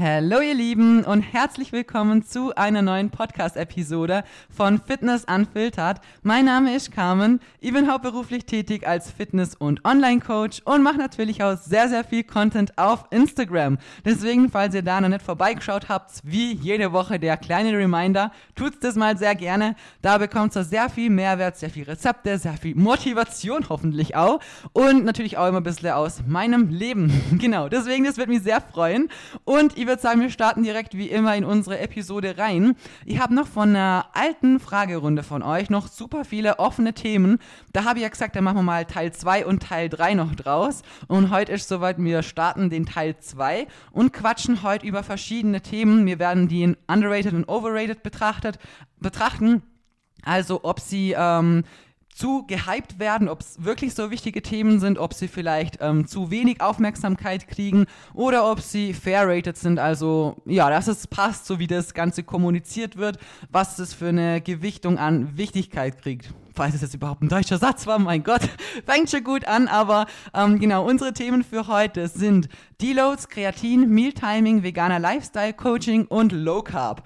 Hallo ihr Lieben und herzlich willkommen zu einer neuen Podcast-Episode von Fitness Unfiltered. Mein Name ist Carmen, ich bin hauptberuflich tätig als Fitness- und Online-Coach und mache natürlich auch sehr, sehr viel Content auf Instagram. Deswegen, falls ihr da noch nicht vorbeigeschaut habt, wie jede Woche der kleine Reminder, tut's das mal sehr gerne. Da bekommt ihr sehr viel Mehrwert, sehr viel Rezepte, sehr viel Motivation hoffentlich auch und natürlich auch immer ein bisschen aus meinem Leben. genau, deswegen, das wird mich sehr freuen und ich würde sagen, wir starten direkt wie immer in unsere Episode rein. Ich habe noch von einer alten Fragerunde von euch noch super viele offene Themen. Da habe ich ja gesagt, da machen wir mal Teil 2 und Teil 3 noch draus. Und heute ist soweit, wir starten den Teil 2 und quatschen heute über verschiedene Themen. Wir werden die in underrated und overrated betrachtet, betrachten. Also ob sie ähm, zu gehypt werden, ob es wirklich so wichtige Themen sind, ob sie vielleicht ähm, zu wenig Aufmerksamkeit kriegen oder ob sie fair rated sind, also ja, dass es passt, so wie das Ganze kommuniziert wird, was es für eine Gewichtung an Wichtigkeit kriegt. Falls es jetzt überhaupt ein deutscher Satz war, mein Gott, fängt schon gut an, aber ähm, genau, unsere Themen für heute sind Deloads, Kreatin, Mealtiming, veganer Lifestyle, Coaching und Low Carb.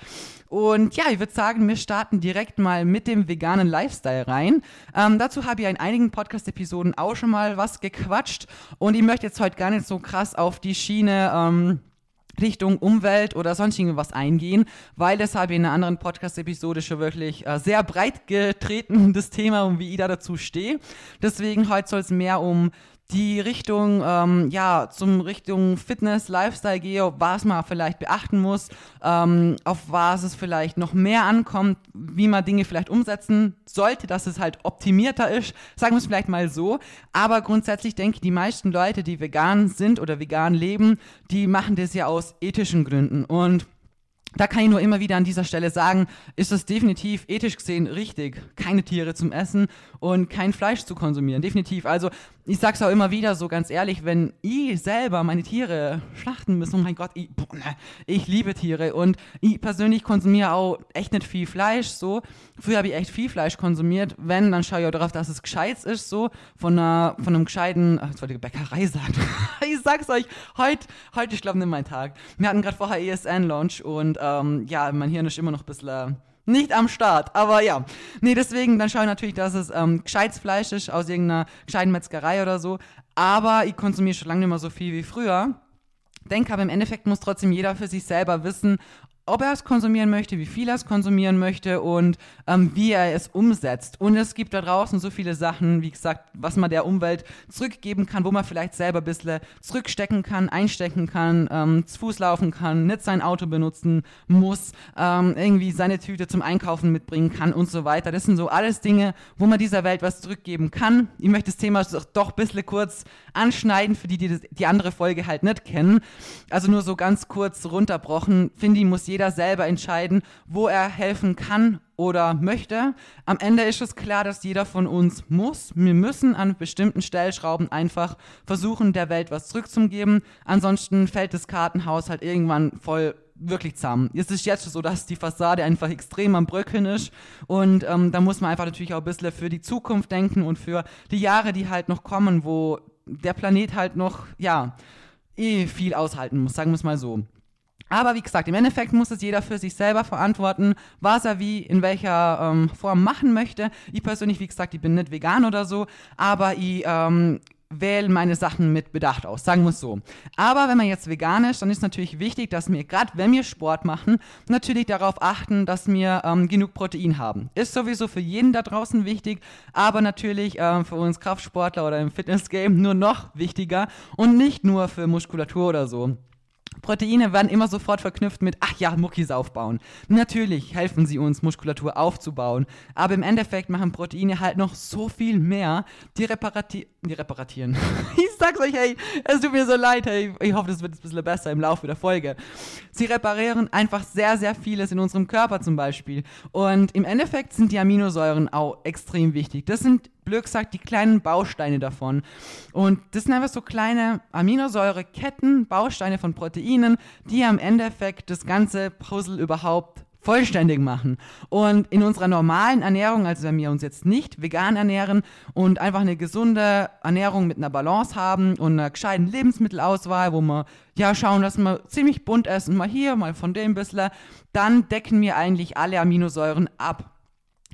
Und ja, ich würde sagen, wir starten direkt mal mit dem veganen Lifestyle rein. Ähm, dazu habe ich in einigen Podcast-Episoden auch schon mal was gequatscht und ich möchte jetzt heute gar nicht so krass auf die Schiene ähm, Richtung Umwelt oder sonst irgendwas eingehen, weil das habe ich in einer anderen Podcast-Episode schon wirklich äh, sehr breit getreten, das Thema und wie ich da dazu stehe. Deswegen heute soll es mehr um die Richtung, ähm, ja, zum Richtung Fitness, Lifestyle gehe, was man vielleicht beachten muss, ähm, auf was es vielleicht noch mehr ankommt, wie man Dinge vielleicht umsetzen sollte, dass es halt optimierter ist, sagen wir es vielleicht mal so. Aber grundsätzlich denke ich, die meisten Leute, die vegan sind oder vegan leben, die machen das ja aus ethischen Gründen und da kann ich nur immer wieder an dieser Stelle sagen, ist es definitiv ethisch gesehen richtig, keine Tiere zum Essen und kein Fleisch zu konsumieren. Definitiv. Also ich sag's auch immer wieder so ganz ehrlich, wenn ich selber meine Tiere schlachten muss, oh mein Gott, ich, boah, ne, ich liebe Tiere und ich persönlich konsumiere auch echt nicht viel Fleisch, so. Früher habe ich echt viel Fleisch konsumiert. Wenn, dann schaue ich auch darauf, dass es gescheit ist, so. Von, einer, von einem gescheiten, ach, jetzt wollte ich Bäckerei sagen. ich sag's euch, heute, heute, ich glaube, nicht mein Tag. Wir hatten gerade vorher ESN-Launch und ähm, ja, mein Hirn ist immer noch ein bisschen nicht am Start. Aber ja. Nee, deswegen, dann schaue ich natürlich, dass es ähm, gescheites Fleisch ist aus irgendeiner gescheiten Metzgerei oder so. Aber ich konsumiere schon lange nicht mehr so viel wie früher. Denke aber im Endeffekt muss trotzdem jeder für sich selber wissen, ob er es konsumieren möchte, wie viel er es konsumieren möchte und ähm, wie er es umsetzt. Und es gibt da draußen so viele Sachen, wie gesagt, was man der Umwelt zurückgeben kann, wo man vielleicht selber ein bisschen zurückstecken kann, einstecken kann, ähm, zu Fuß laufen kann, nicht sein Auto benutzen muss, ähm, irgendwie seine Tüte zum Einkaufen mitbringen kann und so weiter. Das sind so alles Dinge, wo man dieser Welt was zurückgeben kann. Ich möchte das Thema doch ein bisschen kurz anschneiden, für die, die das, die andere Folge halt nicht kennen. Also nur so ganz kurz runterbrochen. Finde ich, muss jeder selber entscheiden, wo er helfen kann oder möchte. Am Ende ist es klar, dass jeder von uns muss. Wir müssen an bestimmten Stellschrauben einfach versuchen, der Welt was zurückzugeben. Ansonsten fällt das Kartenhaus halt irgendwann voll wirklich zusammen. Es ist jetzt so, dass die Fassade einfach extrem am Bröckeln ist und ähm, da muss man einfach natürlich auch ein bisschen für die Zukunft denken und für die Jahre, die halt noch kommen, wo der Planet halt noch, ja, eh viel aushalten muss, sagen wir es mal so. Aber wie gesagt, im Endeffekt muss es jeder für sich selber verantworten, was er wie in welcher ähm, Form machen möchte. Ich persönlich, wie gesagt, ich bin nicht vegan oder so, aber ich ähm, wähle meine Sachen mit Bedacht aus, sagen wir es so. Aber wenn man jetzt vegan ist, dann ist natürlich wichtig, dass wir, gerade wenn wir Sport machen, natürlich darauf achten, dass wir ähm, genug Protein haben. Ist sowieso für jeden da draußen wichtig, aber natürlich ähm, für uns Kraftsportler oder im Fitnessgame nur noch wichtiger und nicht nur für Muskulatur oder so. Proteine werden immer sofort verknüpft mit, ach ja, Muckis aufbauen. Natürlich helfen sie uns, Muskulatur aufzubauen, aber im Endeffekt machen Proteine halt noch so viel mehr, die, reparati die reparatieren. ich sag's euch, hey, es tut mir so leid, hey, ich hoffe, das wird ein bisschen besser im Laufe der Folge. Sie reparieren einfach sehr, sehr vieles in unserem Körper zum Beispiel. Und im Endeffekt sind die Aminosäuren auch extrem wichtig. Das sind blöd gesagt, die kleinen Bausteine davon. Und das sind einfach so kleine Aminosäureketten, Bausteine von Proteinen, die am Endeffekt das ganze Puzzle überhaupt vollständig machen. Und in unserer normalen Ernährung, also wenn wir uns jetzt nicht vegan ernähren und einfach eine gesunde Ernährung mit einer Balance haben und einer gescheiten Lebensmittelauswahl, wo wir ja schauen, dass wir ziemlich bunt essen, mal hier, mal von dem bisschen, dann decken wir eigentlich alle Aminosäuren ab.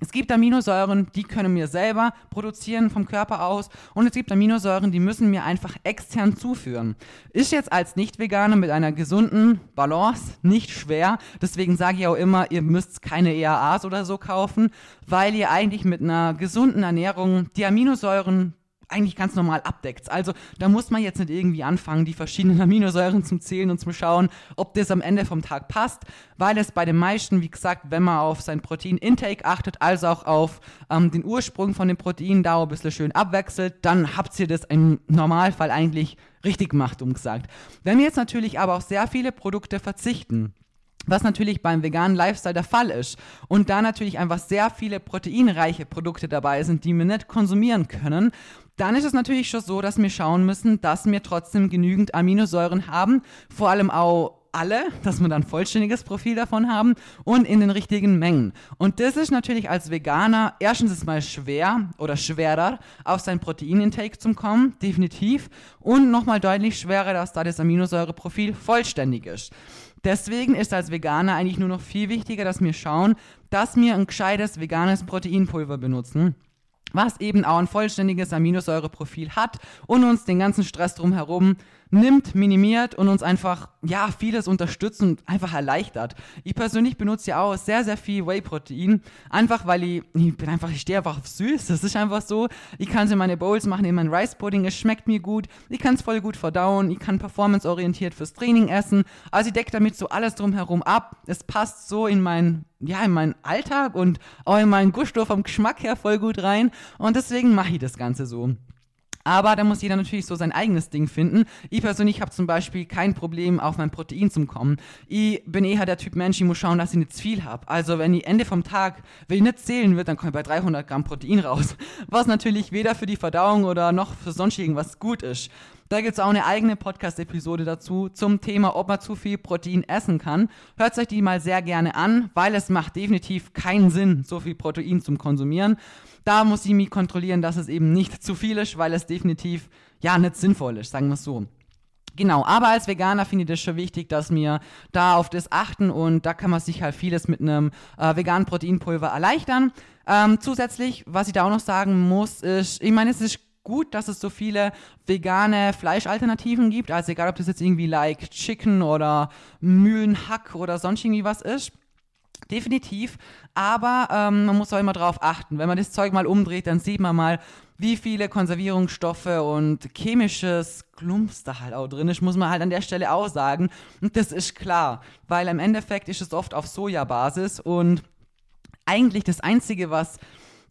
Es gibt Aminosäuren, die können wir selber produzieren vom Körper aus und es gibt Aminosäuren, die müssen wir einfach extern zuführen. Ist jetzt als Nicht-Veganer mit einer gesunden Balance nicht schwer, deswegen sage ich auch immer, ihr müsst keine EAAs oder so kaufen, weil ihr eigentlich mit einer gesunden Ernährung die Aminosäuren eigentlich ganz normal abdeckt. Also da muss man jetzt nicht irgendwie anfangen, die verschiedenen Aminosäuren zum Zählen und zum Schauen, ob das am Ende vom Tag passt, weil es bei den meisten, wie gesagt, wenn man auf sein Protein-Intake achtet, also auch auf ähm, den Ursprung von dem Protein da ein bisschen schön abwechselt, dann habt ihr das im Normalfall eigentlich richtig gemacht, umgesagt. Wenn wir jetzt natürlich aber auf sehr viele Produkte verzichten, was natürlich beim veganen Lifestyle der Fall ist. Und da natürlich einfach sehr viele proteinreiche Produkte dabei sind, die wir nicht konsumieren können, dann ist es natürlich schon so, dass wir schauen müssen, dass wir trotzdem genügend Aminosäuren haben, vor allem auch alle, dass wir dann vollständiges Profil davon haben und in den richtigen Mengen. Und das ist natürlich als Veganer erstens ist mal schwer oder schwerer, auf sein Proteinintake zu kommen, definitiv. Und nochmal deutlich schwerer, dass da das Aminosäureprofil vollständig ist. Deswegen ist als Veganer eigentlich nur noch viel wichtiger, dass wir schauen, dass wir ein gescheites veganes Proteinpulver benutzen was eben auch ein vollständiges Aminosäureprofil hat und uns den ganzen Stress drumherum nimmt, minimiert und uns einfach, ja, vieles unterstützt und einfach erleichtert. Ich persönlich benutze ja auch sehr, sehr viel Whey-Protein, einfach weil ich, ich bin einfach, ich stehe einfach auf süß, das ist einfach so. Ich kann es in meine Bowls machen, in mein Rice-Pudding, es schmeckt mir gut, ich kann es voll gut verdauen, ich kann performanceorientiert fürs Training essen, also ich decke damit so alles drumherum ab. Es passt so in mein ja, in meinen Alltag und auch in meinen Gusto vom Geschmack her voll gut rein. Und deswegen mache ich das Ganze so. Aber da muss jeder natürlich so sein eigenes Ding finden. Ich persönlich habe zum Beispiel kein Problem, auf mein Protein zu kommen. Ich bin eher der Typ Mensch, ich muss schauen, dass ich nicht zu viel habe. Also wenn ich Ende vom Tag, wenn ich nicht zählen wird, dann komme ich bei 300 Gramm Protein raus. Was natürlich weder für die Verdauung oder noch für sonst irgendwas gut ist. Da gibt es auch eine eigene Podcast-Episode dazu zum Thema, ob man zu viel Protein essen kann. Hört euch die mal sehr gerne an, weil es macht definitiv keinen Sinn, so viel Protein zum Konsumieren. Da muss ich mich kontrollieren, dass es eben nicht zu viel ist, weil es definitiv ja nicht sinnvoll ist, sagen wir es so. Genau, aber als Veganer finde ich das schon wichtig, dass wir da auf das achten und da kann man sich halt vieles mit einem äh, veganen Proteinpulver erleichtern. Ähm, zusätzlich, was ich da auch noch sagen muss, ist, ich meine, es ist gut, dass es so viele vegane Fleischalternativen gibt. Also egal, ob das jetzt irgendwie like Chicken oder Mühlenhack oder sonst irgendwie was ist. Definitiv. Aber ähm, man muss auch immer darauf achten. Wenn man das Zeug mal umdreht, dann sieht man mal, wie viele Konservierungsstoffe und chemisches Klumps da halt auch drin ist, muss man halt an der Stelle auch sagen. Und das ist klar, weil im Endeffekt ist es oft auf Sojabasis und eigentlich das Einzige, was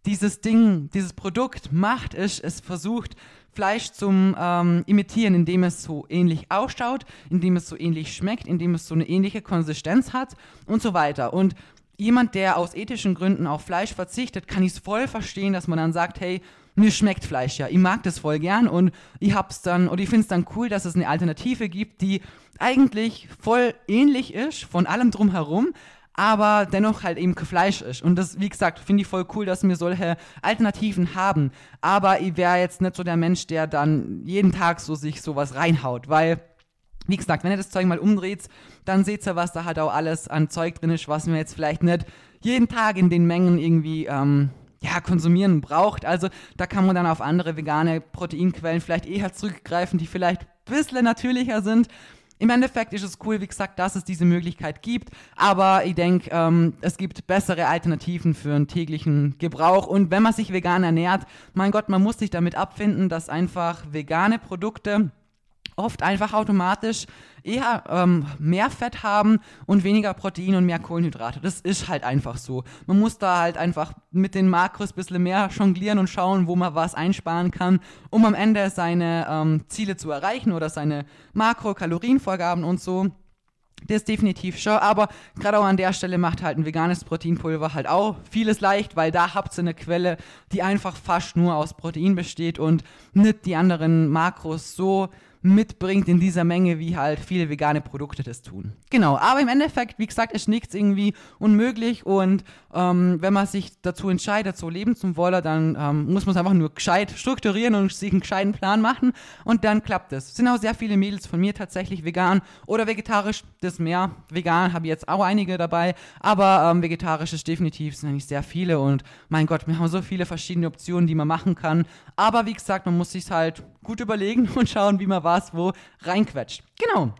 dieses Ding, dieses Produkt macht, ist, es versucht, Fleisch zum ähm, imitieren, indem es so ähnlich ausschaut, indem es so ähnlich schmeckt, indem es so eine ähnliche Konsistenz hat und so weiter. Und jemand, der aus ethischen Gründen auf Fleisch verzichtet, kann ich es voll verstehen, dass man dann sagt, hey, mir schmeckt Fleisch ja, ich mag das voll gern und ich hab's dann, oder ich finde es dann cool, dass es eine Alternative gibt, die eigentlich voll ähnlich ist von allem drumherum, aber dennoch halt eben Fleisch ist. Und das, wie gesagt, finde ich voll cool, dass wir solche Alternativen haben. Aber ich wäre jetzt nicht so der Mensch, der dann jeden Tag so sich sowas reinhaut, weil wie gesagt, wenn ihr das Zeug mal umdreht, dann seht ihr, was da halt auch alles an Zeug drin ist, was man jetzt vielleicht nicht jeden Tag in den Mengen irgendwie ähm, ja, konsumieren braucht. Also da kann man dann auf andere vegane Proteinquellen vielleicht eher zurückgreifen, die vielleicht ein bisschen natürlicher sind. Im Endeffekt ist es cool, wie gesagt, dass es diese Möglichkeit gibt, aber ich denke, ähm, es gibt bessere Alternativen für einen täglichen Gebrauch. Und wenn man sich vegan ernährt, mein Gott, man muss sich damit abfinden, dass einfach vegane Produkte oft einfach automatisch eher ähm, mehr Fett haben und weniger Protein und mehr Kohlenhydrate. Das ist halt einfach so. Man muss da halt einfach mit den Makros ein bisschen mehr jonglieren und schauen, wo man was einsparen kann, um am Ende seine ähm, Ziele zu erreichen oder seine Makrokalorienvorgaben und so. Das ist definitiv schon, aber gerade auch an der Stelle macht halt ein veganes Proteinpulver halt auch vieles leicht, weil da habt ihr eine Quelle, die einfach fast nur aus Protein besteht und nicht die anderen Makros so mitbringt in dieser Menge, wie halt viele vegane Produkte das tun. Genau, aber im Endeffekt, wie gesagt, ist nichts irgendwie unmöglich und ähm, wenn man sich dazu entscheidet, so leben zu wollen, dann ähm, muss man es einfach nur gescheit strukturieren und sich einen gescheiten Plan machen und dann klappt es. Sind auch sehr viele Mädels von mir tatsächlich vegan oder vegetarisch, das mehr. Vegan habe ich jetzt auch einige dabei, aber ähm, vegetarisch ist definitiv, sind eigentlich sehr viele und mein Gott, wir haben so viele verschiedene Optionen, die man machen kann. Aber wie gesagt, man muss sich halt gut überlegen und schauen, wie man was wo reinquetscht. Genau.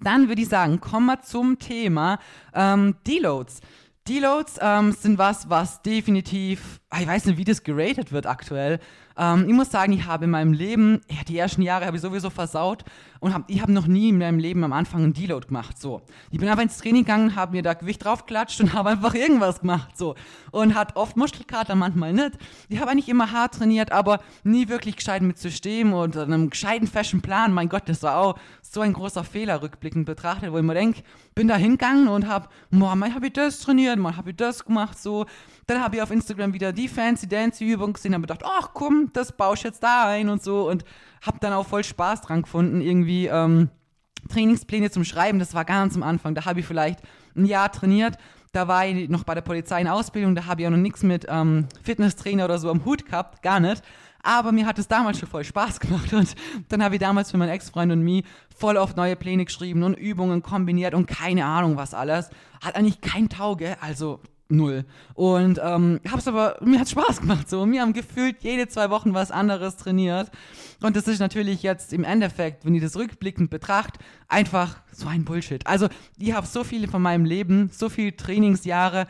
Dann würde ich sagen, kommen wir zum Thema ähm, Deloads. Deloads ähm, sind was, was definitiv, ich weiß nicht, wie das geratet wird aktuell, ähm, ich muss sagen, ich habe in meinem Leben, ja, die ersten Jahre habe ich sowieso versaut und hab, ich habe noch nie in meinem Leben am Anfang einen Deload gemacht. So. Ich bin aber ins Training gegangen, habe mir da Gewicht draufgeklatscht und habe einfach irgendwas gemacht. So. Und hat oft Muskelkater, manchmal nicht. Ich habe eigentlich immer hart trainiert, aber nie wirklich gescheit mit System und einem gescheiten Fashion Plan. Mein Gott, das war auch so ein großer Fehler rückblickend betrachtet, wo ich mir denke, bin da hingegangen und habe, mal habe ich das trainiert, mal habe ich das gemacht, so. Dann habe ich auf Instagram wieder die fancy Dance Übung gesehen, habe gedacht, ach komm, das baue ich jetzt da ein und so und habe dann auch voll Spaß dran gefunden, irgendwie ähm, Trainingspläne zum Schreiben. Das war ganz am Anfang. Da habe ich vielleicht ein Jahr trainiert. Da war ich noch bei der Polizei in Ausbildung, da habe ich auch noch nichts mit ähm, Fitnesstrainer oder so am Hut gehabt, gar nicht. Aber mir hat es damals schon voll Spaß gemacht und dann habe ich damals für meinen Ex-Freund und mich voll oft neue Pläne geschrieben und Übungen kombiniert und keine Ahnung was alles. Hat eigentlich kein Tauge, also null. Und ähm, hab's aber, mir hat Spaß gemacht so. Wir haben gefühlt jede zwei Wochen was anderes trainiert. Und das ist natürlich jetzt im Endeffekt, wenn ich das rückblickend betrachte, einfach so ein Bullshit. Also, ich habe so viele von meinem Leben, so viele Trainingsjahre,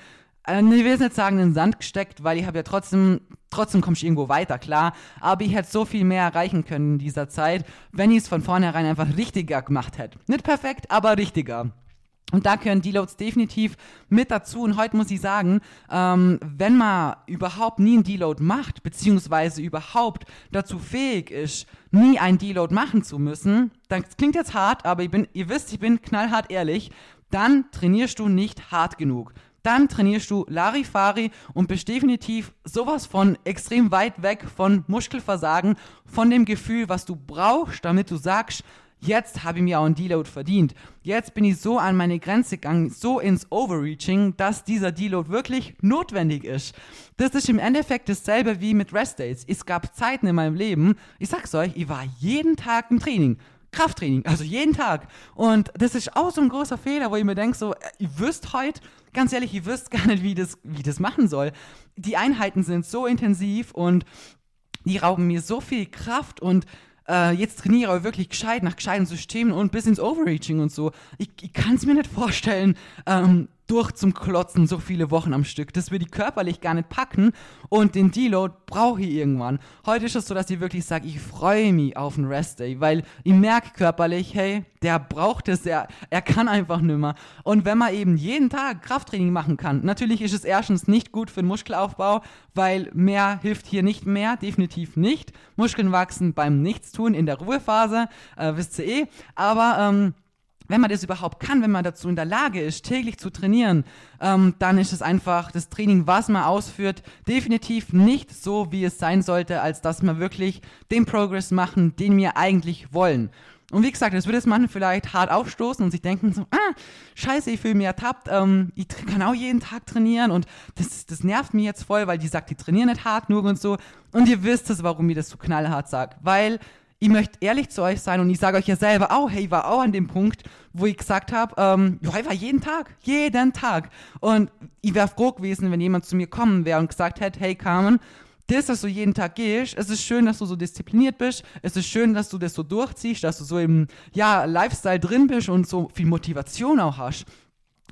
äh, ich will jetzt nicht sagen, in den Sand gesteckt, weil ich habe ja trotzdem, trotzdem komme ich irgendwo weiter, klar. Aber ich hätte so viel mehr erreichen können in dieser Zeit, wenn ich es von vornherein einfach richtiger gemacht hätte. Nicht perfekt, aber richtiger. Und da gehören Deloads definitiv mit dazu. Und heute muss ich sagen, ähm, wenn man überhaupt nie einen Deload macht, beziehungsweise überhaupt dazu fähig ist, nie einen Deload machen zu müssen, dann klingt jetzt hart, aber ich bin, ihr wisst, ich bin knallhart ehrlich, dann trainierst du nicht hart genug. Dann trainierst du Larifari und bist definitiv sowas von extrem weit weg von Muskelversagen, von dem Gefühl, was du brauchst, damit du sagst, jetzt habe ich mir auch einen Deload verdient. Jetzt bin ich so an meine Grenze gegangen, so ins Overreaching, dass dieser Deload wirklich notwendig ist. Das ist im Endeffekt dasselbe wie mit Rest Days. Es gab Zeiten in meinem Leben, ich sag's euch, ich war jeden Tag im Training. Krafttraining, also jeden Tag. Und das ist auch so ein großer Fehler, wo ich mir denke, so, ihr wisst heute, ganz ehrlich, ihr wisst gar nicht, wie das, wie das machen soll. Die Einheiten sind so intensiv und die rauben mir so viel Kraft und äh, jetzt trainiere aber wirklich gescheit nach gescheiten Systemen und bis ins Overreaching und so. Ich, ich kann es mir nicht vorstellen, ähm, durch zum Klotzen so viele Wochen am Stück. Das würde ich körperlich gar nicht packen und den Deload brauche ich irgendwann. Heute ist es so, dass ich wirklich sage, ich freue mich auf einen Rest-Day, weil ich merke körperlich, hey, der braucht es, er, er kann einfach nimmer. Und wenn man eben jeden Tag Krafttraining machen kann, natürlich ist es erstens nicht gut für den Muskelaufbau, weil mehr hilft hier nicht mehr, definitiv nicht. Muskeln wachsen beim Nichtstun in der Ruhephase, äh, wisst ihr eh. Aber ähm, wenn man das überhaupt kann, wenn man dazu in der Lage ist, täglich zu trainieren, ähm, dann ist es einfach das Training, was man ausführt, definitiv nicht so, wie es sein sollte, als dass wir wirklich den Progress machen, den wir eigentlich wollen. Und wie gesagt, das würde es manchen vielleicht hart aufstoßen und sich denken so, ah, scheiße, ich fühle mich ertappt, ähm, ich kann auch jeden Tag trainieren und das, das nervt mich jetzt voll, weil die sagt, die trainieren nicht hart nur und so. Und ihr wisst es, warum ich das so knallhart sage. Weil ich möchte ehrlich zu euch sein und ich sage euch ja selber auch, hey, ich war auch an dem Punkt, wo ich gesagt habe, ähm, ja, ich war jeden Tag, jeden Tag. Und ich wäre froh gewesen, wenn jemand zu mir kommen wäre und gesagt hätte, hey Carmen, das, dass du jeden Tag gehst, es ist schön, dass du so diszipliniert bist, es ist schön, dass du das so durchziehst, dass du so im ja, Lifestyle drin bist und so viel Motivation auch hast.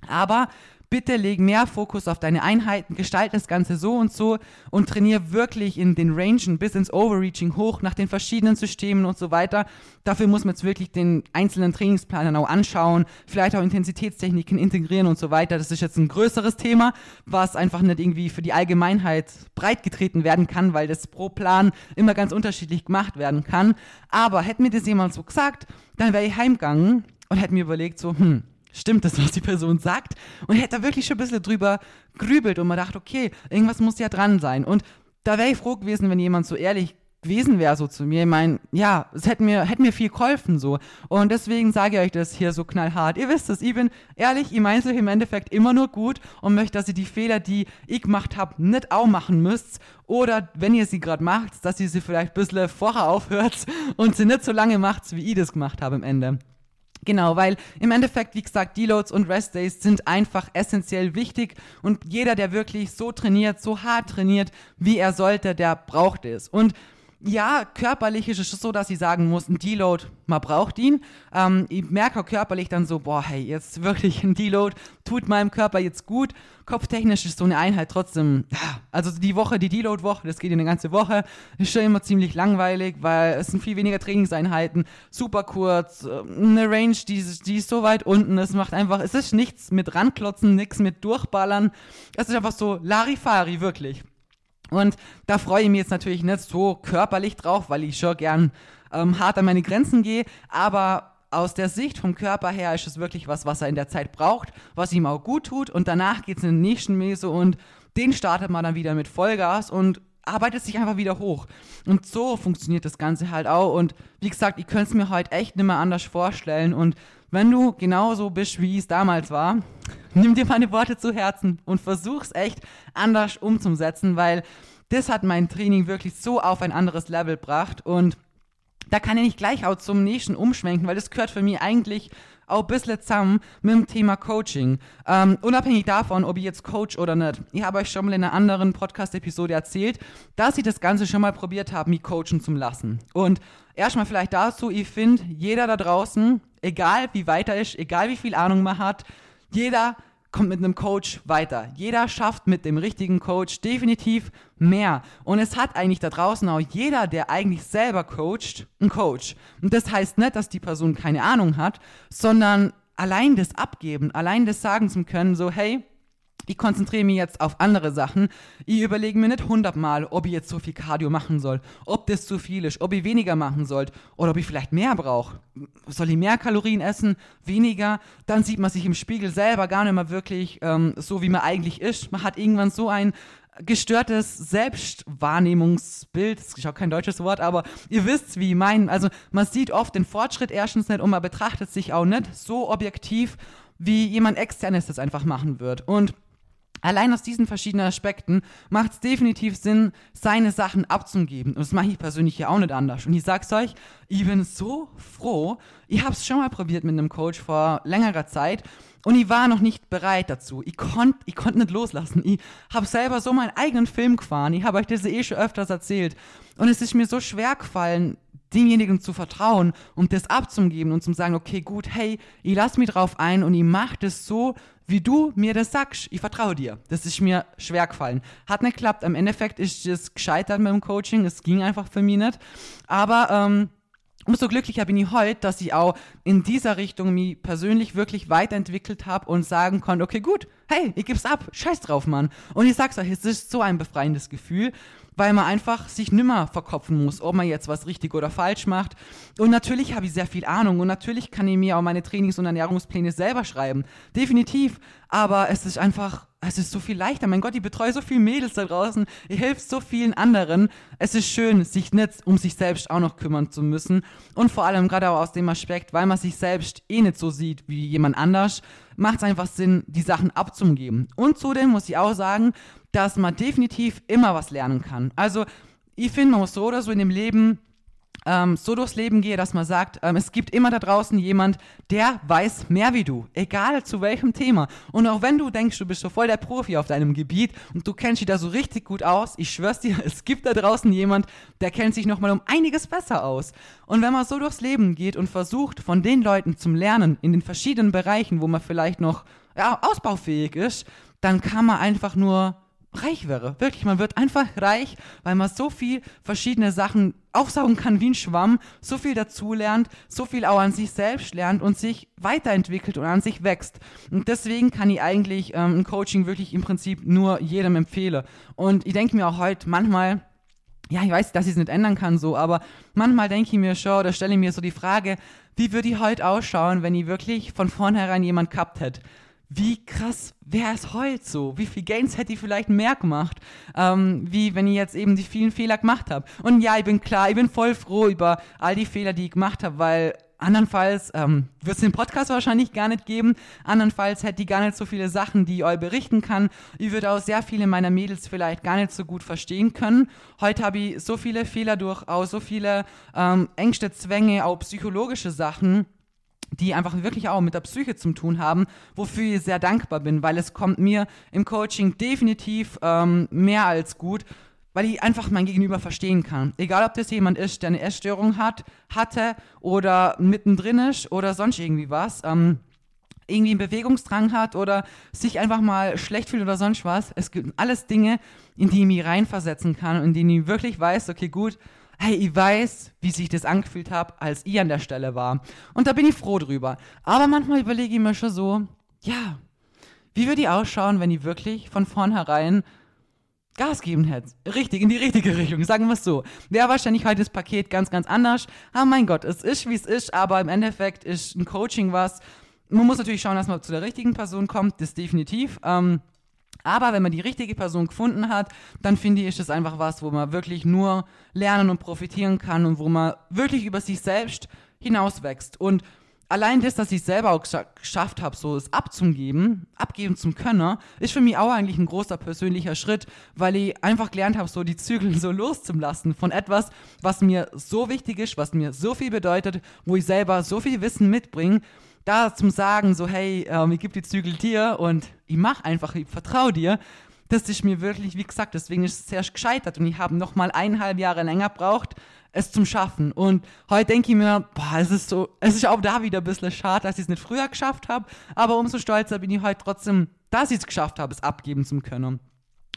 Aber bitte leg mehr Fokus auf deine Einheiten, gestalte das Ganze so und so und trainiere wirklich in den Rangen bis ins Overreaching hoch nach den verschiedenen Systemen und so weiter. Dafür muss man jetzt wirklich den einzelnen Trainingsplan genau anschauen, vielleicht auch Intensitätstechniken integrieren und so weiter. Das ist jetzt ein größeres Thema, was einfach nicht irgendwie für die Allgemeinheit breitgetreten werden kann, weil das pro Plan immer ganz unterschiedlich gemacht werden kann. Aber hätte mir das jemand so gesagt, dann wäre ich heimgegangen und hätte mir überlegt, so, hm, stimmt das, was die Person sagt? Und hätte da wirklich schon ein bisschen drüber grübelt und man dachte, okay, irgendwas muss ja dran sein. Und da wäre ich froh gewesen, wenn jemand so ehrlich gewesen wäre, so zu mir. Ich meine, ja, es hätte mir, hätte mir viel geholfen, so. Und deswegen sage ich euch das hier so knallhart. Ihr wisst es, ich bin ehrlich, ich meine es euch im Endeffekt immer nur gut und möchte, dass ihr die Fehler, die ich gemacht habe, nicht auch machen müsst. Oder wenn ihr sie gerade macht, dass ihr sie vielleicht ein bisschen vorher aufhört und sie nicht so lange macht, wie ich das gemacht habe im Ende. Genau, weil im Endeffekt, wie gesagt, Deloads und Rest Days sind einfach essentiell wichtig und jeder, der wirklich so trainiert, so hart trainiert, wie er sollte, der braucht es. Und ja, körperlich ist es so, dass ich sagen muss, ein Deload, man braucht ihn. Ähm, ich merke auch körperlich dann so, boah, hey, jetzt wirklich ein Deload tut meinem Körper jetzt gut. Kopftechnisch ist so eine Einheit trotzdem, also die Woche, die Deload-Woche, das geht in eine ganze Woche, ist schon immer ziemlich langweilig, weil es sind viel weniger Trainingseinheiten, super kurz, äh, eine Range, die, die ist so weit unten, es macht einfach, es ist nichts mit ranklotzen, nichts mit durchballern. Es ist einfach so Larifari, wirklich. Und da freue ich mich jetzt natürlich nicht so körperlich drauf, weil ich schon gern ähm, hart an meine Grenzen gehe, aber aus der Sicht vom Körper her ist es wirklich was, was er in der Zeit braucht, was ihm auch gut tut. Und danach geht es in den nächsten Meso und den startet man dann wieder mit Vollgas und arbeitet sich einfach wieder hoch. Und so funktioniert das Ganze halt auch. Und wie gesagt, ich könnte es mir heute echt nicht mehr anders vorstellen. Und wenn du genauso bist, wie es damals war, nimm dir meine Worte zu Herzen und versuch's echt anders umzusetzen, weil das hat mein Training wirklich so auf ein anderes Level gebracht und da kann ich nicht gleich auch zum nächsten umschwenken, weil das gehört für mich eigentlich auch ein bisschen zusammen mit dem Thema Coaching. Ähm, unabhängig davon, ob ich jetzt Coach oder nicht. Ich habe euch schon mal in einer anderen Podcast-Episode erzählt, dass ich das Ganze schon mal probiert habe, mich coachen zu lassen. Und erstmal vielleicht dazu, ich finde, jeder da draußen, egal wie weit er ist, egal wie viel Ahnung man hat, jeder kommt mit einem Coach weiter. Jeder schafft mit dem richtigen Coach definitiv mehr. Und es hat eigentlich da draußen auch jeder, der eigentlich selber coacht, einen Coach. Und das heißt nicht, dass die Person keine Ahnung hat, sondern allein das Abgeben, allein das sagen zu können, so hey, ich konzentriere mich jetzt auf andere Sachen. Ich überlege mir nicht hundertmal, ob ich jetzt so viel Cardio machen soll, ob das zu viel ist, ob ich weniger machen soll oder ob ich vielleicht mehr brauche. Soll ich mehr Kalorien essen, weniger? Dann sieht man sich im Spiegel selber gar nicht mehr wirklich ähm, so, wie man eigentlich ist. Man hat irgendwann so ein gestörtes Selbstwahrnehmungsbild, das ist auch kein deutsches Wort, aber ihr wisst, wie ich meine. Also man sieht oft den Fortschritt erstens nicht und man betrachtet sich auch nicht so objektiv, wie jemand externes das einfach machen wird. Und Allein aus diesen verschiedenen Aspekten macht es definitiv Sinn, seine Sachen abzugeben. Und das mache ich persönlich hier auch nicht anders. Und ich sag's euch, ich bin so froh. Ich habe es schon mal probiert mit einem Coach vor längerer Zeit und ich war noch nicht bereit dazu. Ich konnte ich konnt nicht loslassen. Ich habe selber so meinen eigenen Film gefahren. Ich habe euch das eh schon öfters erzählt. Und es ist mir so schwer gefallen, demjenigen zu vertrauen und das abzugeben und zu sagen, okay, gut, hey, ich lass mich drauf ein und ich mach das so, wie du mir das sagst. Ich vertraue dir. Das ist mir schwer gefallen. Hat nicht geklappt. Am Endeffekt ist es gescheitert mit dem Coaching. Es ging einfach für mich nicht. Aber ähm, umso glücklicher bin ich heute, dass ich auch in dieser Richtung mich persönlich wirklich weiterentwickelt habe und sagen konnte, okay, gut, hey, ich geb's ab, scheiß drauf, Mann. Und ich sag's euch, es ist so ein befreiendes Gefühl weil man einfach sich nimmer verkopfen muss, ob man jetzt was richtig oder falsch macht. Und natürlich habe ich sehr viel Ahnung und natürlich kann ich mir auch meine Trainings- und Ernährungspläne selber schreiben. Definitiv. Aber es ist einfach, es ist so viel leichter. Mein Gott, ich betreue so viele Mädels da draußen. Ich helfe so vielen anderen. Es ist schön, sich nicht um sich selbst auch noch kümmern zu müssen. Und vor allem gerade auch aus dem Aspekt, weil man sich selbst eh nicht so sieht wie jemand anders, macht es einfach Sinn, die Sachen abzugeben. Und zudem muss ich auch sagen, dass man definitiv immer was lernen kann. Also ich finde, man muss so oder so in dem Leben ähm, so durchs Leben gehe, dass man sagt, ähm, es gibt immer da draußen jemand, der weiß mehr wie du, egal zu welchem Thema. Und auch wenn du denkst, du bist so voll der Profi auf deinem Gebiet und du kennst dich da so richtig gut aus, ich schwör's dir, es gibt da draußen jemand, der kennt sich nochmal um einiges besser aus. Und wenn man so durchs Leben geht und versucht, von den Leuten zum Lernen in den verschiedenen Bereichen, wo man vielleicht noch ja, ausbaufähig ist, dann kann man einfach nur reich wäre. Wirklich, man wird einfach reich, weil man so viel verschiedene Sachen aufsaugen kann wie ein Schwamm, so viel dazulernt, so viel auch an sich selbst lernt und sich weiterentwickelt und an sich wächst. Und deswegen kann ich eigentlich ähm, ein Coaching wirklich im Prinzip nur jedem empfehlen. Und ich denke mir auch heute manchmal, ja, ich weiß, dass ich es nicht ändern kann so, aber manchmal denke ich mir schon oder stelle mir so die Frage, wie würde ich heute ausschauen, wenn ich wirklich von vornherein jemand gehabt hätte? Wie krass wäre es heute so? Wie viel Gains hätte ich vielleicht mehr gemacht, ähm, wie wenn ich jetzt eben die vielen Fehler gemacht habe? Und ja, ich bin klar, ich bin voll froh über all die Fehler, die ich gemacht habe, weil andernfalls ähm, wird es den Podcast wahrscheinlich gar nicht geben. Andernfalls hätte ich gar nicht so viele Sachen, die ich euch berichten kann. Ich würde auch sehr viele meiner Mädels vielleicht gar nicht so gut verstehen können. Heute habe ich so viele Fehler durch, auch so viele ähm, Ängste, Zwänge, auch psychologische Sachen die einfach wirklich auch mit der Psyche zu tun haben, wofür ich sehr dankbar bin, weil es kommt mir im Coaching definitiv ähm, mehr als gut, weil ich einfach mein Gegenüber verstehen kann. Egal, ob das jemand ist, der eine Essstörung hat, hatte oder mittendrin ist oder sonst irgendwie was, ähm, irgendwie einen Bewegungsdrang hat oder sich einfach mal schlecht fühlt oder sonst was. Es gibt alles Dinge, in die ich mich reinversetzen kann und in denen ich wirklich weiß, okay, gut, hey, ich weiß, wie sich das angefühlt habe, als ich an der Stelle war. Und da bin ich froh drüber. Aber manchmal überlege ich mir schon so, ja, wie würde ich ausschauen, wenn ich wirklich von vornherein Gas geben hätte? Richtig, in die richtige Richtung, sagen wir es so. Wäre wahrscheinlich heute das Paket ganz, ganz anders. Aber mein Gott, es ist, wie es ist, aber im Endeffekt ist ein Coaching was. Man muss natürlich schauen, dass man zu der richtigen Person kommt, das definitiv. Ähm, aber wenn man die richtige Person gefunden hat, dann finde ich, ist es einfach was, wo man wirklich nur lernen und profitieren kann und wo man wirklich über sich selbst hinauswächst. Und allein das, dass ich selber auch geschafft habe, so es abzugeben, abgeben zum Können, ist für mich auch eigentlich ein großer persönlicher Schritt, weil ich einfach gelernt habe, so die Zügel so loszulassen von etwas, was mir so wichtig ist, was mir so viel bedeutet, wo ich selber so viel Wissen mitbringe da zum Sagen, so, hey, ähm, ich gebe die Zügel dir und ich mach einfach, ich vertraue dir, das ist mir wirklich, wie gesagt, deswegen ist es sehr gescheitert und ich habe noch mal eineinhalb Jahre länger braucht, es zum Schaffen. Und heute denke ich mir, boah, es ist so, es ist auch da wieder ein bisschen schade, dass ich es nicht früher geschafft habe, aber umso stolzer bin ich heute trotzdem, dass ich es geschafft habe, es abgeben zu können.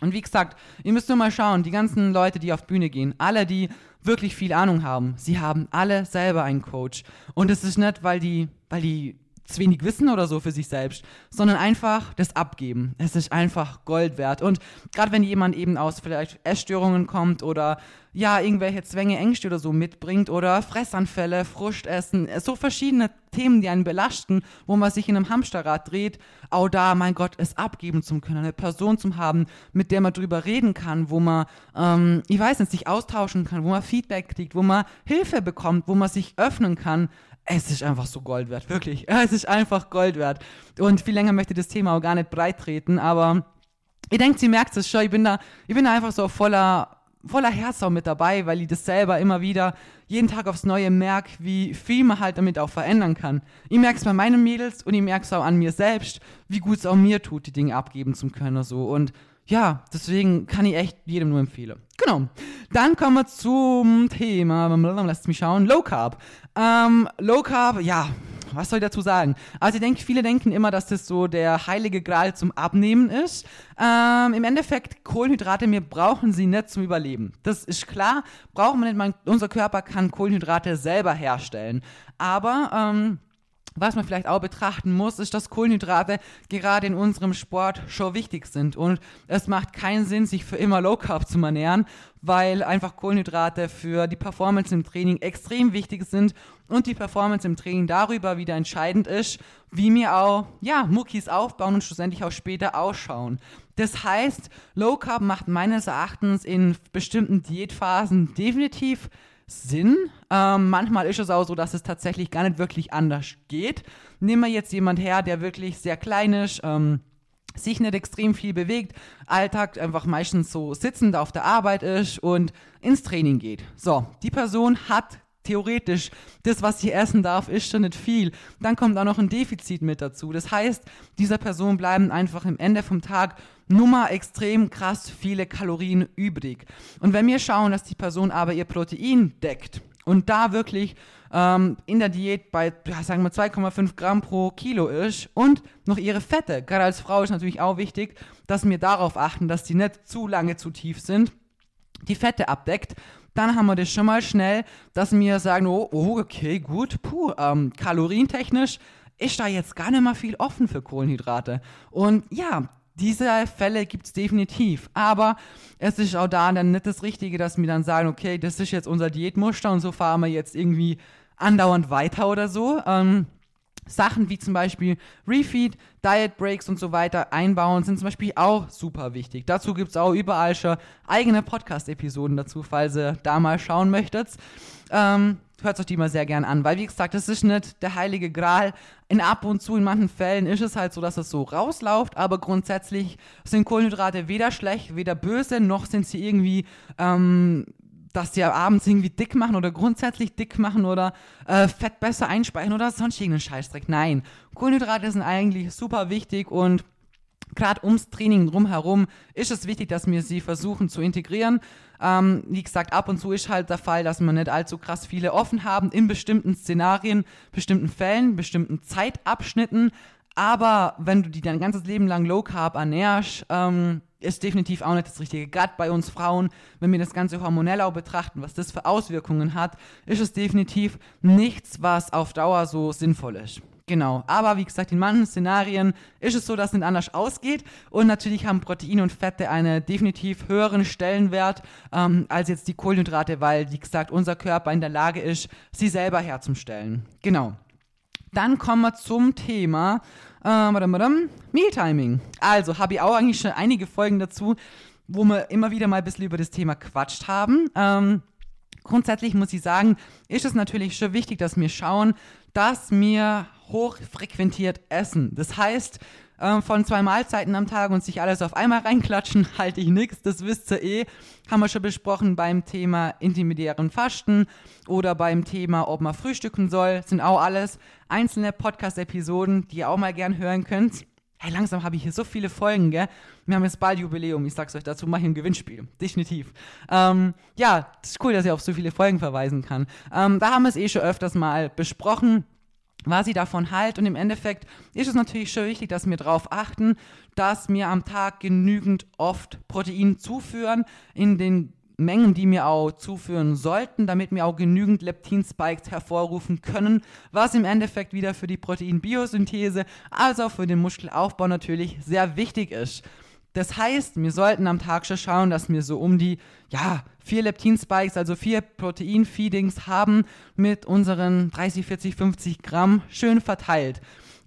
Und wie gesagt, ihr müsst nur mal schauen, die ganzen Leute, die auf Bühne gehen, alle, die wirklich viel Ahnung haben, sie haben alle selber einen Coach. Und es ist nicht, weil die, weil die zu wenig wissen oder so für sich selbst, sondern einfach das Abgeben. Es ist einfach Gold wert. Und gerade wenn jemand eben aus vielleicht Essstörungen kommt oder ja, irgendwelche Zwänge, Ängste oder so mitbringt oder Fressanfälle, Frustessen, so verschiedene Themen, die einen belasten, wo man sich in einem Hamsterrad dreht, auch da, mein Gott, es abgeben zu können, eine Person zu haben, mit der man drüber reden kann, wo man, ähm, ich weiß nicht, sich austauschen kann, wo man Feedback kriegt, wo man Hilfe bekommt, wo man sich öffnen kann, es ist einfach so Gold wert, wirklich. Es ist einfach Gold wert. Und viel länger möchte ich das Thema auch gar nicht breit treten, aber ich denke, sie merkt es schon. Ich bin da, ich bin da einfach so voller, voller Herz auch mit dabei, weil ich das selber immer wieder jeden Tag aufs Neue merke, wie viel man halt damit auch verändern kann. Ich merke es bei meinen Mädels und ich merke es auch an mir selbst, wie gut es auch mir tut, die Dinge abgeben zu können. So. Und ja, deswegen kann ich echt jedem nur empfehlen. Genau. Dann kommen wir zum Thema, lasst mich schauen, Low Carb. Ähm, Low Carb, ja, was soll ich dazu sagen? Also ich denke, viele denken immer, dass das so der heilige Gral zum Abnehmen ist. Ähm, Im Endeffekt, Kohlenhydrate, wir brauchen sie nicht zum Überleben. Das ist klar, brauchen wir nicht. Man, unser Körper kann Kohlenhydrate selber herstellen. Aber ähm, was man vielleicht auch betrachten muss, ist, dass Kohlenhydrate gerade in unserem Sport schon wichtig sind. Und es macht keinen Sinn, sich für immer Low Carb zu ernähren, weil einfach Kohlenhydrate für die Performance im Training extrem wichtig sind und die Performance im Training darüber wieder entscheidend ist, wie mir auch, ja, Muckis aufbauen und schlussendlich auch später ausschauen. Das heißt, Low Carb macht meines Erachtens in bestimmten Diätphasen definitiv Sinn. Ähm, manchmal ist es auch so, dass es tatsächlich gar nicht wirklich anders geht. Nehmen wir jetzt jemand her, der wirklich sehr klein ist, ähm, sich nicht extrem viel bewegt, Alltag einfach meistens so sitzend auf der Arbeit ist und ins Training geht. So, die Person hat theoretisch, das, was sie essen darf, ist schon nicht viel. Dann kommt auch noch ein Defizit mit dazu. Das heißt, dieser Person bleiben einfach im Ende vom Tag nur mal extrem krass viele Kalorien übrig. Und wenn wir schauen, dass die Person aber ihr Protein deckt und da wirklich ähm, in der Diät bei, sagen wir, 2,5 Gramm pro Kilo ist und noch ihre Fette, gerade als Frau ist natürlich auch wichtig, dass wir darauf achten, dass die nicht zu lange zu tief sind, die Fette abdeckt, dann haben wir das schon mal schnell, dass wir sagen, oh, oh okay, gut, puh, ähm, kalorientechnisch ist da jetzt gar nicht mal viel offen für Kohlenhydrate. Und ja, diese Fälle gibt es definitiv. Aber es ist auch da dann nicht das Richtige, dass wir dann sagen, okay, das ist jetzt unser Diätmuster und so fahren wir jetzt irgendwie andauernd weiter oder so. Ähm, Sachen wie zum Beispiel Refeed, Diet Breaks und so weiter einbauen, sind zum Beispiel auch super wichtig. Dazu gibt es auch überall schon eigene Podcast-Episoden dazu, falls ihr da mal schauen möchtet. Ähm, hört euch die mal sehr gern an, weil wie gesagt, das ist nicht der heilige Gral. In ab und zu, in manchen Fällen ist es halt so, dass es so rausläuft, aber grundsätzlich sind Kohlenhydrate weder schlecht, weder böse, noch sind sie irgendwie ähm, dass die abends irgendwie dick machen oder grundsätzlich dick machen oder äh, Fett besser einspeichern oder sonst irgendeinen Scheißdreck. Nein, Kohlenhydrate sind eigentlich super wichtig und gerade ums Training drumherum ist es wichtig, dass wir sie versuchen zu integrieren. Ähm, wie gesagt, ab und zu ist halt der Fall, dass wir nicht allzu krass viele offen haben in bestimmten Szenarien, bestimmten Fällen, bestimmten Zeitabschnitten. Aber wenn du die dein ganzes Leben lang Low Carb ernährst, ähm, ist definitiv auch nicht das Richtige. Gerade bei uns Frauen, wenn wir das Ganze hormonell auch betrachten, was das für Auswirkungen hat, ist es definitiv nichts, was auf Dauer so sinnvoll ist. Genau. Aber wie gesagt, in manchen Szenarien ist es so, dass es nicht anders ausgeht. Und natürlich haben Proteine und Fette einen definitiv höheren Stellenwert ähm, als jetzt die Kohlenhydrate, weil, wie gesagt, unser Körper in der Lage ist, sie selber herzustellen. Genau. Dann kommen wir zum Thema ähm, Mealtiming. Also habe ich auch eigentlich schon einige Folgen dazu, wo wir immer wieder mal ein bisschen über das Thema quatscht haben. Ähm, grundsätzlich muss ich sagen, ist es natürlich schon wichtig, dass wir schauen, dass wir hochfrequentiert essen. Das heißt, äh, von zwei Mahlzeiten am Tag und sich alles auf einmal reinklatschen, halte ich nichts. Das wisst ihr eh. Haben wir schon besprochen beim Thema intermediären Fasten oder beim Thema, ob man frühstücken soll. Sind auch alles einzelne Podcast-Episoden, die ihr auch mal gern hören könnt. Hey, langsam habe ich hier so viele Folgen, gell? Wir haben jetzt bald Jubiläum, ich sag's euch dazu, mache ich ein Gewinnspiel. Definitiv. Ähm, ja, das ist cool, dass ich auf so viele Folgen verweisen kann. Ähm, da haben wir es eh schon öfters mal besprochen was ich davon halt. Und im Endeffekt ist es natürlich schon wichtig, dass wir darauf achten, dass wir am Tag genügend oft Protein zuführen in den Mengen, die wir auch zuführen sollten, damit wir auch genügend Leptin-Spikes hervorrufen können, was im Endeffekt wieder für die Proteinbiosynthese, also auch für den Muskelaufbau natürlich sehr wichtig ist. Das heißt, wir sollten am Tag schon schauen, dass wir so um die, ja, vier Leptin-Spikes, also vier Protein-Feedings haben mit unseren 30, 40, 50 Gramm schön verteilt.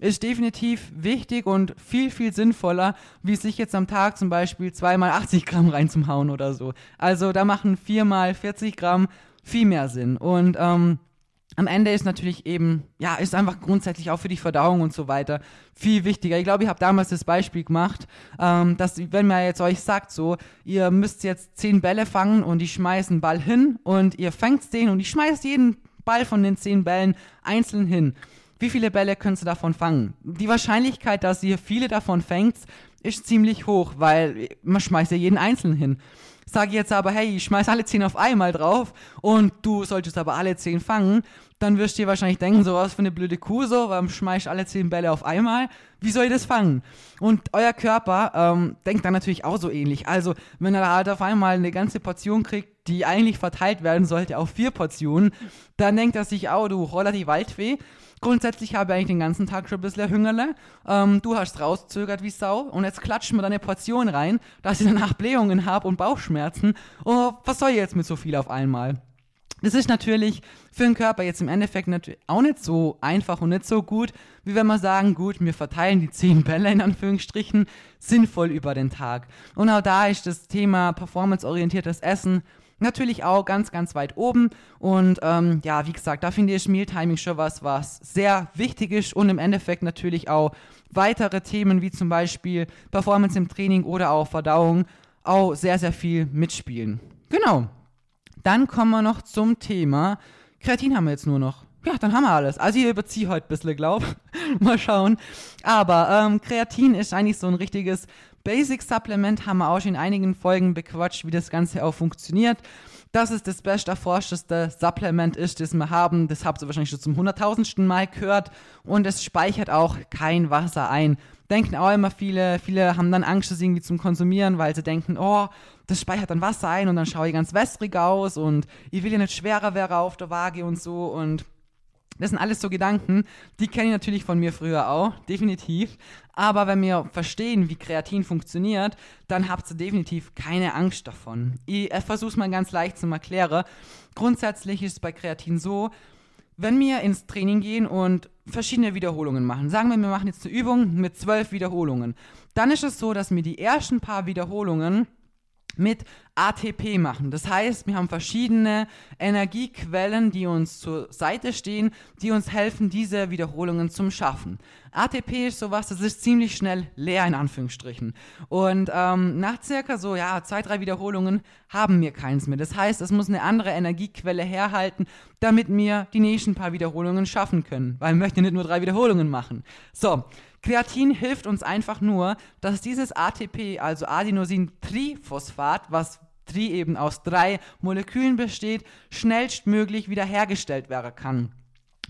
Ist definitiv wichtig und viel, viel sinnvoller, wie sich jetzt am Tag zum Beispiel zweimal 80 Gramm reinzuhauen oder so. Also da machen viermal 40 Gramm viel mehr Sinn. Und ähm, am Ende ist natürlich eben, ja, ist einfach grundsätzlich auch für die Verdauung und so weiter viel wichtiger. Ich glaube, ich habe damals das Beispiel gemacht, ähm, dass wenn man jetzt euch sagt, so, ihr müsst jetzt zehn Bälle fangen und ich schmeiße einen Ball hin und ihr fängt den und ich schmeiße jeden Ball von den zehn Bällen einzeln hin. Wie viele Bälle könnt ihr davon fangen? Die Wahrscheinlichkeit, dass ihr viele davon fängt, ist ziemlich hoch, weil man schmeißt ja jeden einzeln hin. Sage jetzt aber, hey, ich schmeiß alle zehn auf einmal drauf und du solltest aber alle zehn fangen, dann wirst du dir wahrscheinlich denken, so was für eine blöde Kuh, so, warum schmeißt alle zehn Bälle auf einmal? Wie soll ich das fangen? Und euer Körper ähm, denkt dann natürlich auch so ähnlich. Also, wenn er halt auf einmal eine ganze Portion kriegt, die eigentlich verteilt werden sollte auf vier Portionen, dann denkt er sich auch, du holla die Waldfee Grundsätzlich habe ich eigentlich den ganzen Tag schon ein bisschen Hüngerle. Ähm, du hast rauszögert wie Sau und jetzt klatschen wir da eine Portion rein, dass ich danach Blähungen habe und Bauchschmerzen. Oh, was soll ich jetzt mit so viel auf einmal? Das ist natürlich für den Körper jetzt im Endeffekt auch nicht so einfach und nicht so gut, wie wenn wir sagen, gut, wir verteilen die zehn Bälle in Anführungsstrichen sinnvoll über den Tag. Und auch da ist das Thema performanceorientiertes Essen natürlich auch ganz, ganz weit oben. Und ähm, ja, wie gesagt, da finde ich Mealtiming schon was, was sehr wichtig ist und im Endeffekt natürlich auch weitere Themen wie zum Beispiel Performance im Training oder auch Verdauung auch sehr, sehr viel mitspielen. Genau. Dann kommen wir noch zum Thema. Kreatin haben wir jetzt nur noch. Ja, dann haben wir alles. Also ich überziehe heute ein bisschen, glaube Mal schauen. Aber ähm, Kreatin ist eigentlich so ein richtiges Basic Supplement haben wir auch schon in einigen Folgen bequatscht, wie das Ganze auch funktioniert. Dass es das best erforschteste Supplement ist, das wir haben, das habt ihr wahrscheinlich schon zum hunderttausendsten Mal gehört. Und es speichert auch kein Wasser ein. Denken auch immer viele, viele haben dann Angst, das irgendwie zum Konsumieren, weil sie denken, oh, das speichert dann Wasser ein und dann schaue ich ganz wässrig aus und ich will ja nicht schwerer wäre auf der Waage und so und das sind alles so Gedanken, die kenne ich natürlich von mir früher auch, definitiv. Aber wenn wir verstehen, wie Kreatin funktioniert, dann habt ihr definitiv keine Angst davon. Ich versuche es mal ganz leicht zu erklären. Grundsätzlich ist es bei Kreatin so, wenn wir ins Training gehen und verschiedene Wiederholungen machen, sagen wir, wir machen jetzt eine Übung mit zwölf Wiederholungen, dann ist es so, dass mir die ersten paar Wiederholungen mit ATP machen. Das heißt, wir haben verschiedene Energiequellen, die uns zur Seite stehen, die uns helfen, diese Wiederholungen zum Schaffen. ATP ist sowas, das ist ziemlich schnell leer in Anführungsstrichen. Und ähm, nach circa so, ja, zwei, drei Wiederholungen haben wir keins mehr. Das heißt, es muss eine andere Energiequelle herhalten, damit wir die nächsten paar Wiederholungen schaffen können. Weil wir möchten nicht nur drei Wiederholungen machen. So, Kreatin hilft uns einfach nur, dass dieses ATP, also Adenosin-Triphosphat, was Tri eben aus drei Molekülen besteht, schnellstmöglich wiederhergestellt werden kann.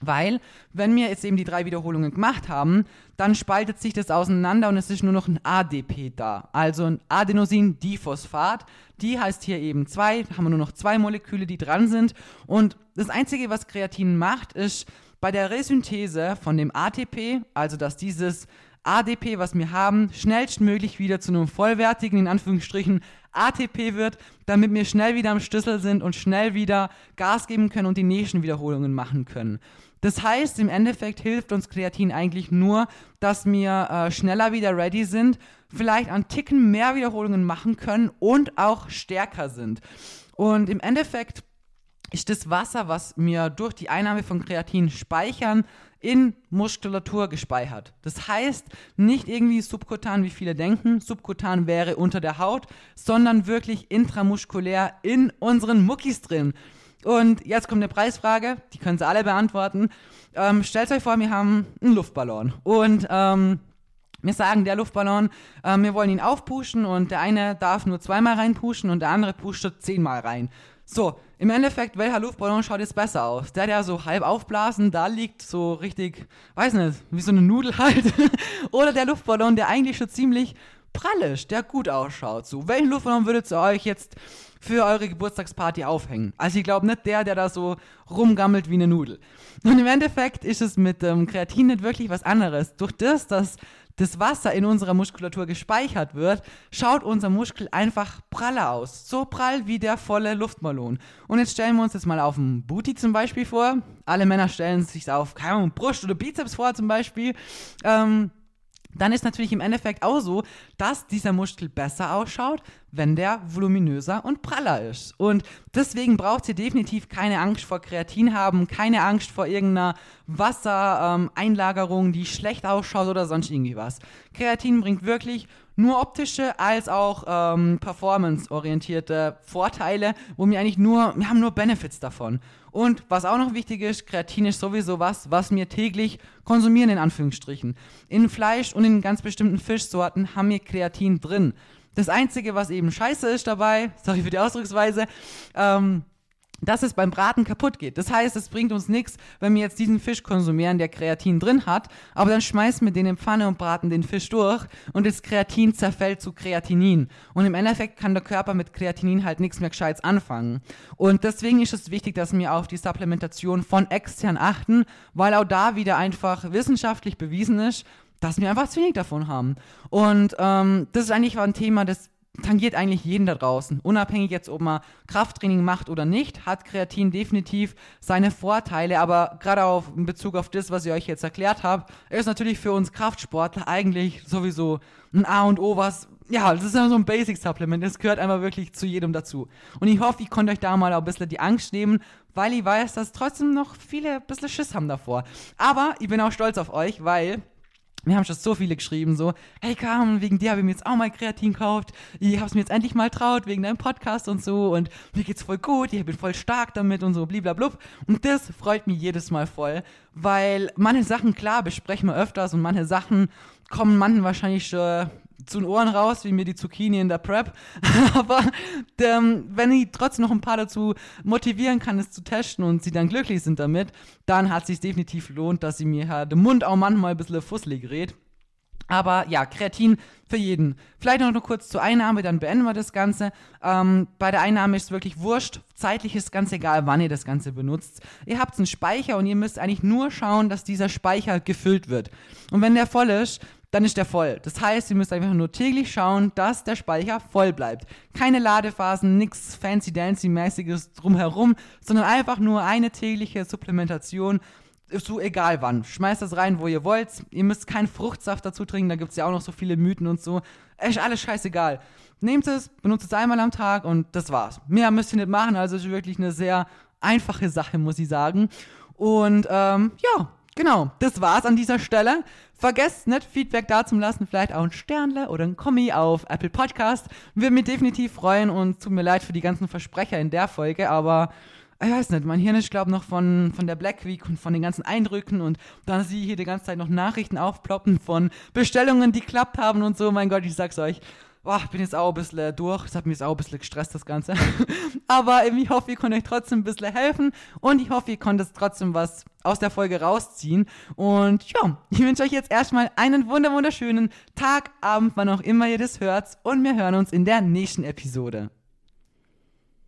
Weil, wenn wir jetzt eben die drei Wiederholungen gemacht haben, dann spaltet sich das auseinander und es ist nur noch ein ADP da. Also ein Adenosin-Diphosphat. Die heißt hier eben zwei, da haben wir nur noch zwei Moleküle, die dran sind. Und das Einzige, was Kreatin macht, ist bei der Resynthese von dem ATP, also dass dieses ADP, was wir haben, schnellstmöglich wieder zu einem vollwertigen, in Anführungsstrichen, ATP wird, damit wir schnell wieder am Schlüssel sind und schnell wieder Gas geben können und die nächsten Wiederholungen machen können. Das heißt, im Endeffekt hilft uns Kreatin eigentlich nur, dass wir äh, schneller wieder ready sind, vielleicht an Ticken mehr Wiederholungen machen können und auch stärker sind. Und im Endeffekt ist das Wasser, was wir durch die Einnahme von Kreatin speichern, in Muskulatur gespeichert. Das heißt, nicht irgendwie subkutan, wie viele denken, subkutan wäre unter der Haut, sondern wirklich intramuskulär in unseren Muckis drin. Und jetzt kommt eine Preisfrage, die können Sie alle beantworten. Ähm, stellt euch vor, wir haben einen Luftballon und ähm, wir sagen, der Luftballon, äh, wir wollen ihn aufpushen und der eine darf nur zweimal reinpushen und der andere pusht zehnmal rein. So, im Endeffekt, welcher Luftballon schaut jetzt besser aus? Der, der so halb aufblasen, da liegt, so richtig, weiß nicht, wie so eine Nudel halt. Oder der Luftballon, der eigentlich schon ziemlich prall ist, der gut ausschaut. So, welchen Luftballon würdet ihr euch jetzt für eure Geburtstagsparty aufhängen? Also ich glaube nicht der, der da so rumgammelt wie eine Nudel. Und im Endeffekt ist es mit ähm, Kreatin nicht wirklich was anderes. Durch das, dass das Wasser in unserer Muskulatur gespeichert wird, schaut unser Muskel einfach praller aus. So prall wie der volle Luftballon. Und jetzt stellen wir uns das mal auf dem Booty zum Beispiel vor. Alle Männer stellen sich auf, keine Ahnung, Brust oder Bizeps vor zum Beispiel. Ähm, dann ist natürlich im Endeffekt auch so, dass dieser Muskel besser ausschaut, wenn der voluminöser und praller ist. Und deswegen braucht ihr definitiv keine Angst vor Kreatin haben, keine Angst vor irgendeiner Wassereinlagerung, die schlecht ausschaut oder sonst irgendwie was. Kreatin bringt wirklich nur optische als auch ähm, performance-orientierte Vorteile, wo wir eigentlich nur, wir haben nur Benefits davon. Und was auch noch wichtig ist, Kreatin ist sowieso was, was wir täglich konsumieren, in Anführungsstrichen. In Fleisch und in ganz bestimmten Fischsorten haben wir Kreatin drin. Das Einzige, was eben scheiße ist dabei, sorry für die Ausdrucksweise, ähm, dass es beim Braten kaputt geht. Das heißt, es bringt uns nichts, wenn wir jetzt diesen Fisch konsumieren, der Kreatin drin hat, aber dann schmeißen wir den in Pfanne und braten den Fisch durch und das Kreatin zerfällt zu Kreatinin. Und im Endeffekt kann der Körper mit Kreatinin halt nichts mehr Gescheites anfangen. Und deswegen ist es wichtig, dass wir auf die Supplementation von extern achten, weil auch da wieder einfach wissenschaftlich bewiesen ist, dass wir einfach zu wenig davon haben. Und ähm, das ist eigentlich ein Thema, das tangiert eigentlich jeden da draußen. Unabhängig jetzt, ob man Krafttraining macht oder nicht, hat Kreatin definitiv seine Vorteile. Aber gerade auf, in Bezug auf das, was ich euch jetzt erklärt habe, ist natürlich für uns Kraftsportler eigentlich sowieso ein A und O, was, ja, das ist ja so ein Basic-Supplement. Das gehört einfach wirklich zu jedem dazu. Und ich hoffe, ich konnte euch da mal auch ein bisschen die Angst nehmen, weil ich weiß, dass trotzdem noch viele ein bisschen Schiss haben davor. Aber ich bin auch stolz auf euch, weil wir haben schon so viele geschrieben, so, hey Carmen, wegen dir habe ich mir jetzt auch mal Kreatin gekauft. Ich habe es mir jetzt endlich mal traut, wegen deinem Podcast und so. Und mir geht's voll gut, ich bin voll stark damit und so, bliblablub. Und das freut mich jedes Mal voll, weil manche Sachen, klar, besprechen wir öfters und manche Sachen kommen manchen wahrscheinlich schon zu den Ohren raus, wie mir die Zucchini in der Prep. Aber ähm, wenn ich trotzdem noch ein paar dazu motivieren kann, es zu testen und sie dann glücklich sind damit, dann hat es sich definitiv lohnt, dass sie mir halt den Mund auch manchmal ein bisschen fusselig gerät. Aber ja, Kreatin für jeden. Vielleicht noch, nur kurz zur Einnahme, dann beenden wir das Ganze. Ähm, bei der Einnahme ist es wirklich wurscht. Zeitlich ist ganz egal, wann ihr das Ganze benutzt. Ihr habt einen Speicher und ihr müsst eigentlich nur schauen, dass dieser Speicher gefüllt wird. Und wenn der voll ist, dann ist der voll. Das heißt, ihr müsst einfach nur täglich schauen, dass der Speicher voll bleibt. Keine Ladephasen, nichts fancy-dancy-mäßiges drumherum, sondern einfach nur eine tägliche Supplementation so egal wann. Schmeißt das rein, wo ihr wollt. Ihr müsst keinen Fruchtsaft dazu trinken, da gibt es ja auch noch so viele Mythen und so. Ist alles scheißegal. Nehmt es, benutzt es einmal am Tag und das war's. Mehr müsst ihr nicht machen, also ist wirklich eine sehr einfache Sache, muss ich sagen. Und ähm, ja, genau, das war's an dieser Stelle. Vergesst nicht, Feedback da vielleicht auch ein Sternle oder ein Kommi auf Apple Podcast. Würde mich definitiv freuen und tut mir leid für die ganzen Versprecher in der Folge, aber ich weiß nicht, mein Hirn ist, glaube noch von, von der Black Week und von den ganzen Eindrücken und dann ich hier die ganze Zeit noch Nachrichten aufploppen von Bestellungen, die klappt haben und so. Mein Gott, ich sag's euch. Boah, bin jetzt auch ein bisschen durch. Es hat mich jetzt auch ein bisschen gestresst, das Ganze. Aber ich hoffe, ihr könnt euch trotzdem ein bisschen helfen und ich hoffe, ihr konntet trotzdem was aus der Folge rausziehen. Und ja, ich wünsche euch jetzt erstmal einen wunderschönen Tag, Abend, wann auch immer ihr das hört und wir hören uns in der nächsten Episode.